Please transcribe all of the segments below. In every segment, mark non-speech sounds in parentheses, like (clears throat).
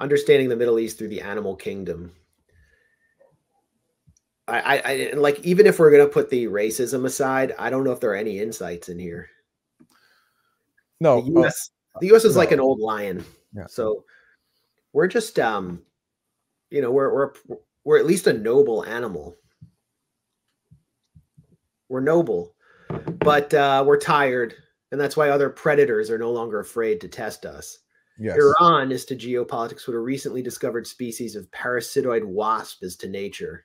understanding the Middle East through the animal kingdom. I, I, I like even if we're gonna put the racism aside, I don't know if there are any insights in here. No, the US, uh, the US is no. like an old lion. Yeah. So we're just um, you know, we're we're we're at least a noble animal. We're noble, but uh, we're tired, and that's why other predators are no longer afraid to test us. Yes. Iran is to geopolitics what a recently discovered species of parasitoid wasp is to nature.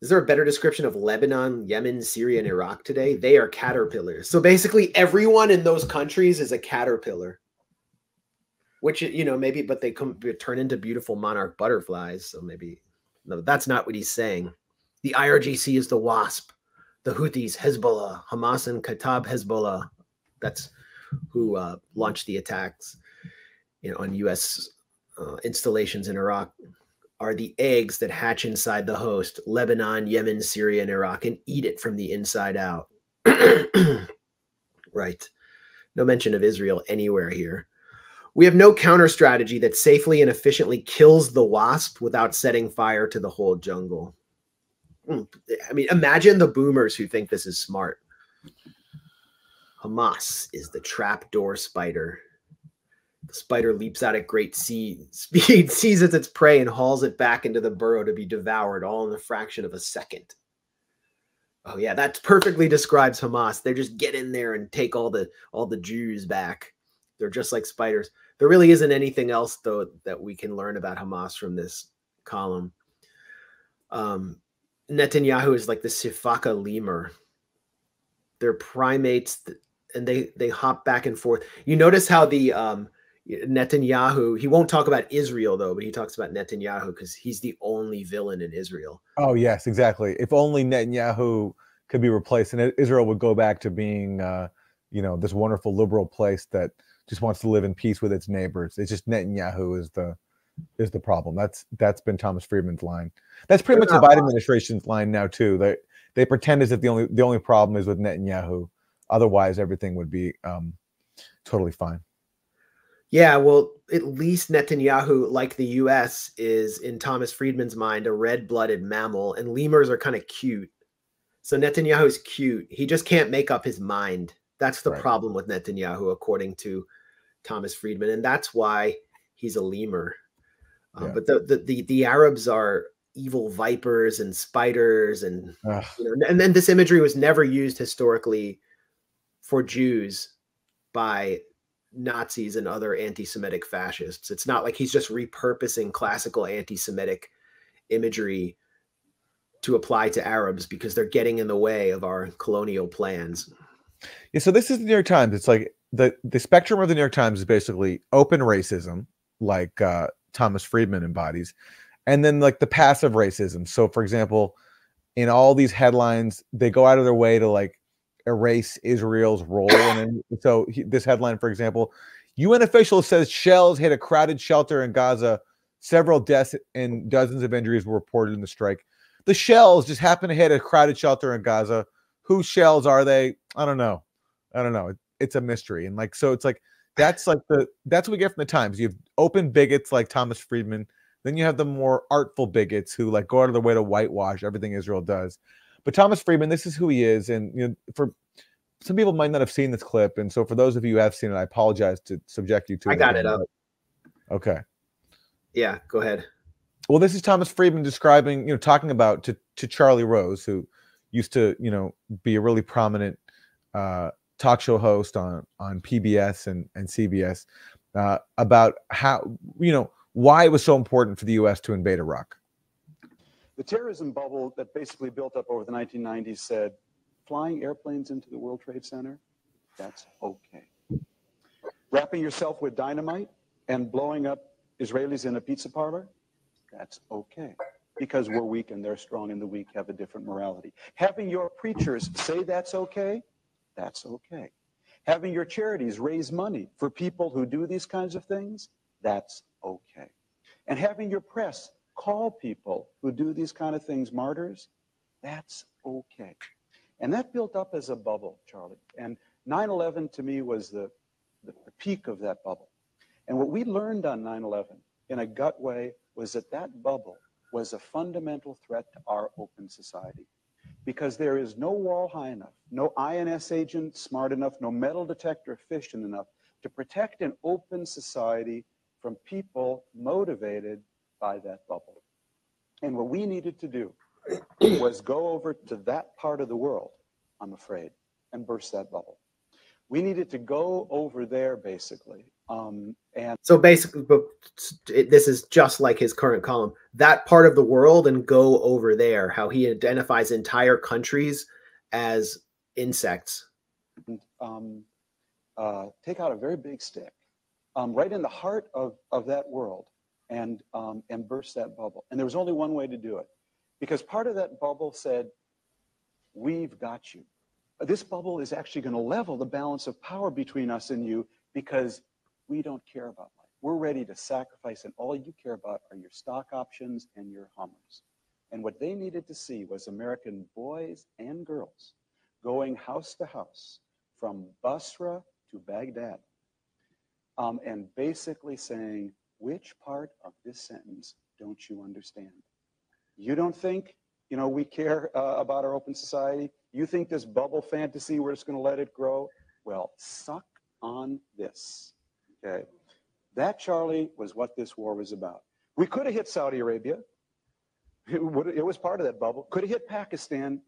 Is there a better description of Lebanon, Yemen, Syria, and Iraq today? They are caterpillars. So basically, everyone in those countries is a caterpillar, which you know maybe, but they come turn into beautiful monarch butterflies. So maybe no, that's not what he's saying. The IRGC is the wasp. The Houthis, Hezbollah, Hamas, and Kataib Hezbollah. That's who uh, launched the attacks, you know, on U.S. Uh, installations in Iraq are the eggs that hatch inside the host Lebanon, Yemen, Syria, and Iraq and eat it from the inside out. (clears throat) right. No mention of Israel anywhere here. We have no counter strategy that safely and efficiently kills the wasp without setting fire to the whole jungle. Hmm, I mean, imagine the boomers who think this is smart. Hamas is the trapdoor spider. The spider leaps out at great (laughs) speed, seizes its prey, and hauls it back into the burrow to be devoured, all in the fraction of a second. Oh yeah, that perfectly describes Hamas. They just get in there and take all the all the Jews back. They're just like spiders. There really isn't anything else though that we can learn about Hamas from this column. Um, Netanyahu is like the Sifaka lemur. They're primates, and they they hop back and forth. You notice how the um, Netanyahu. He won't talk about Israel though, but he talks about Netanyahu because he's the only villain in Israel. Oh yes, exactly. If only Netanyahu could be replaced, and Israel would go back to being, uh, you know, this wonderful liberal place that just wants to live in peace with its neighbors. It's just Netanyahu is the is the problem. That's that's been Thomas Friedman's line. That's pretty much the Biden administration's line now too. They they pretend as if the only the only problem is with Netanyahu. Otherwise, everything would be um, totally fine. Yeah, well, at least Netanyahu, like the US, is in Thomas Friedman's mind a red blooded mammal, and lemurs are kind of cute. So Netanyahu is cute. He just can't make up his mind. That's the right. problem with Netanyahu, according to Thomas Friedman. And that's why he's a lemur. Uh, yeah. But the, the, the, the, Arabs are evil vipers and spiders. And, you know, and then this imagery was never used historically for Jews by Nazis and other anti-Semitic fascists. It's not like he's just repurposing classical anti-Semitic imagery to apply to Arabs because they're getting in the way of our colonial plans. Yeah, so this is the New York Times. It's like the the spectrum of the New York Times is basically open racism, like uh, Thomas Friedman embodies, and then like the passive racism. So, for example, in all these headlines, they go out of their way to like erase Israel's role. And so he, this headline, for example, UN official says shells hit a crowded shelter in Gaza. Several deaths and dozens of injuries were reported in the strike. The shells just happened to hit a crowded shelter in Gaza. Whose shells are they? I don't know. I don't know. It's a mystery. And like, so it's like, that's like the, that's what we get from the Times. You have open bigots like Thomas Friedman. Then you have the more artful bigots who like go out of their way to whitewash everything Israel does. But Thomas Friedman, this is who he is, and you know, for some people might not have seen this clip, and so for those of you who have seen it, I apologize to subject you to. I it got it up. Okay. Yeah, go ahead. Well, this is Thomas Friedman describing, you know, talking about to to Charlie Rose, who used to, you know, be a really prominent uh, talk show host on on PBS and and CBS uh, about how you know why it was so important for the U.S. to invade Iraq. The terrorism bubble that basically built up over the 1990s said flying airplanes into the World Trade Center, that's okay. Wrapping yourself with dynamite and blowing up Israelis in a pizza parlor, that's okay. Because we're weak and they're strong and the weak have a different morality. Having your preachers say that's okay, that's okay. Having your charities raise money for people who do these kinds of things, that's okay. And having your press call people who do these kind of things martyrs, that's okay. And that built up as a bubble, Charlie. And 9 11 to me was the, the, the peak of that bubble. And what we learned on 9 11 in a gut way was that that bubble was a fundamental threat to our open society. Because there is no wall high enough, no INS agent smart enough, no metal detector efficient enough to protect an open society from people motivated by that bubble. And what we needed to do (clears throat) was go over to that part of the world, I'm afraid, and burst that bubble. We needed to go over there basically. Um, and So basically, this is just like his current column. That part of the world and go over there. How he identifies entire countries as insects. um, uh, take out a very big stick um, right in the heart of, of that world and, um, and burst that bubble. And there was only one way to do it because part of that bubble said, We've got you. This bubble is actually going to level the balance of power between us and you because we don't care about life. We're ready to sacrifice, and all you care about are your stock options and your Hummers. And what they needed to see was American boys and girls going house to house from Basra to Baghdad um, and basically saying, which part of this sentence don't you understand? You don't think, you know, we care uh, about our open society? You think this bubble fantasy, we're just going to let it grow? Well, suck on this. Okay. That, Charlie, was what this war was about. We could have hit Saudi Arabia. It, would, it was part of that bubble. Could have hit Pakistan.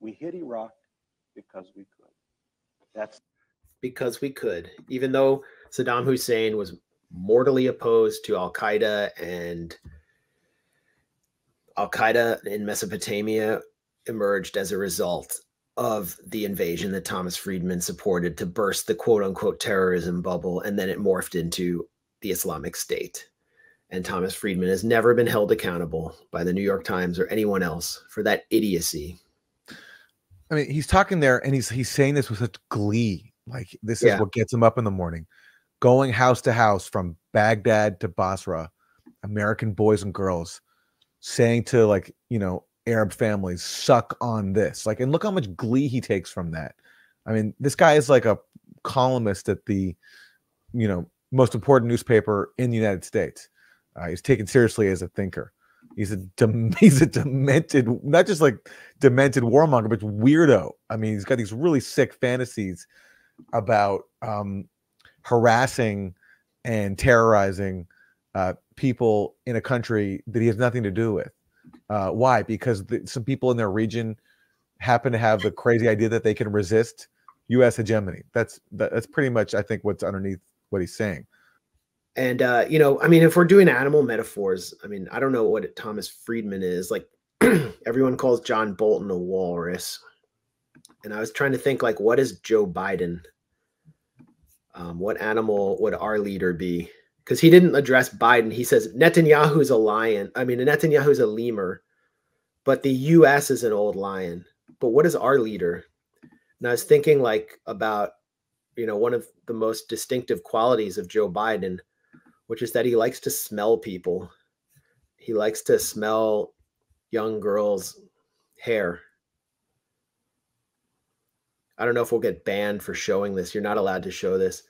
We hit Iraq because we could. That's because we could, even though Saddam Hussein was mortally opposed to Al Qaeda and Al Qaeda in Mesopotamia emerged as a result of the invasion that Thomas Friedman supported to burst the quote unquote terrorism bubble. And then it morphed into the Islamic State. And Thomas Friedman has never been held accountable by the New York Times or anyone else for that idiocy. I mean, he's talking there and he's he's saying this with such glee. Like this Yeah. is what gets him up in the morning. Going house to house from Baghdad to Basra, American boys and girls saying to like, you know, Arab families, suck on this. Like, and look how much glee he takes from that. I mean, this guy is like a columnist at the, you know, most important newspaper in the United States. Uh, he's taken seriously as a thinker. He's a (laughs) he's a demented, not just like demented warmonger, but weirdo. I mean, he's got these really sick fantasies about um, harassing and terrorizing uh, people in a country that he has nothing to do with. Uh, why? Because the, some people in their region happen to have the crazy idea that they can resist U.S. hegemony. That's that, that's pretty much, I think, what's underneath what he's saying. And uh, you know, I mean, if we're doing animal metaphors, I mean, I don't know what Thomas Friedman is. Like (clears throat) everyone calls John Bolton a walrus. And I was trying to think like what is Joe Biden? Um, what animal would our leader be? Because he didn't address Biden. He says Netanyahu's a lion. I mean, Netanyahu's a lemur, but the US is an old lion. But what is our leader? And I was thinking like about, you know, one of the most distinctive qualities of Joe Biden which is that he likes to smell people. He likes to smell young girls' hair. I don't know if we'll get banned for showing this. You're not allowed to show this.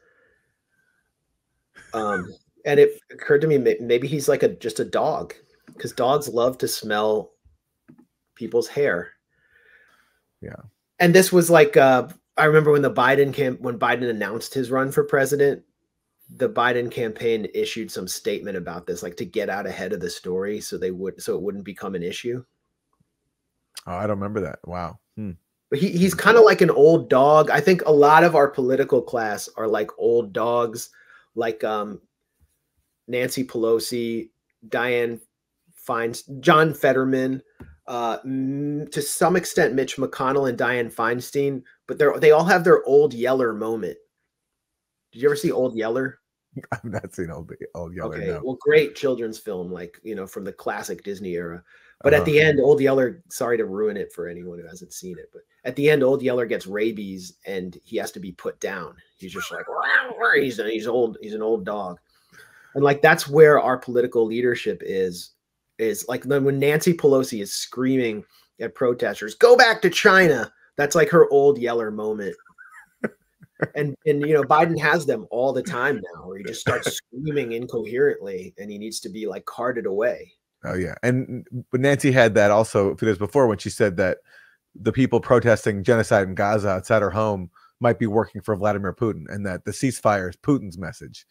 Um, and it occurred to me maybe he's like a just a dog because dogs love to smell people's hair. Yeah. And this was like uh, I remember when the Biden camp when Biden announced his run for president, the Biden campaign issued some statement about this, like to get out ahead of the story, so they would, so it wouldn't become an issue. Oh, I don't remember that. Wow. Hmm. But he, he's kind of like an old dog. I think a lot of our political class are like old dogs, like um, Nancy Pelosi, Diane Fines, John Fetterman, uh, to some extent Mitch McConnell and Diane Feinstein. But they're they all have their old Yeller moment. Did you ever see Old Yeller? (laughs) I've not seen old old Yeller. Okay, no. well, great children's film, like you know, from the classic Disney era. But Uh-huh. at the end, Old Yeller, sorry to ruin it for anyone who hasn't seen it, but at the end, Old Yeller gets rabies and he has to be put down. He's just like, he's, he's old, he's an old dog. And like, that's where our political leadership is, is like when Nancy Pelosi is screaming at protesters, go back to China. That's like her Old Yeller moment. (laughs) and and you know Biden has them all the time now, where he just starts screaming incoherently, and he needs to be like carted away. Oh yeah, and but Nancy had that also a few days before when she said that the people protesting genocide in Gaza outside her home might be working for Vladimir Putin, and that the ceasefire is Putin's message.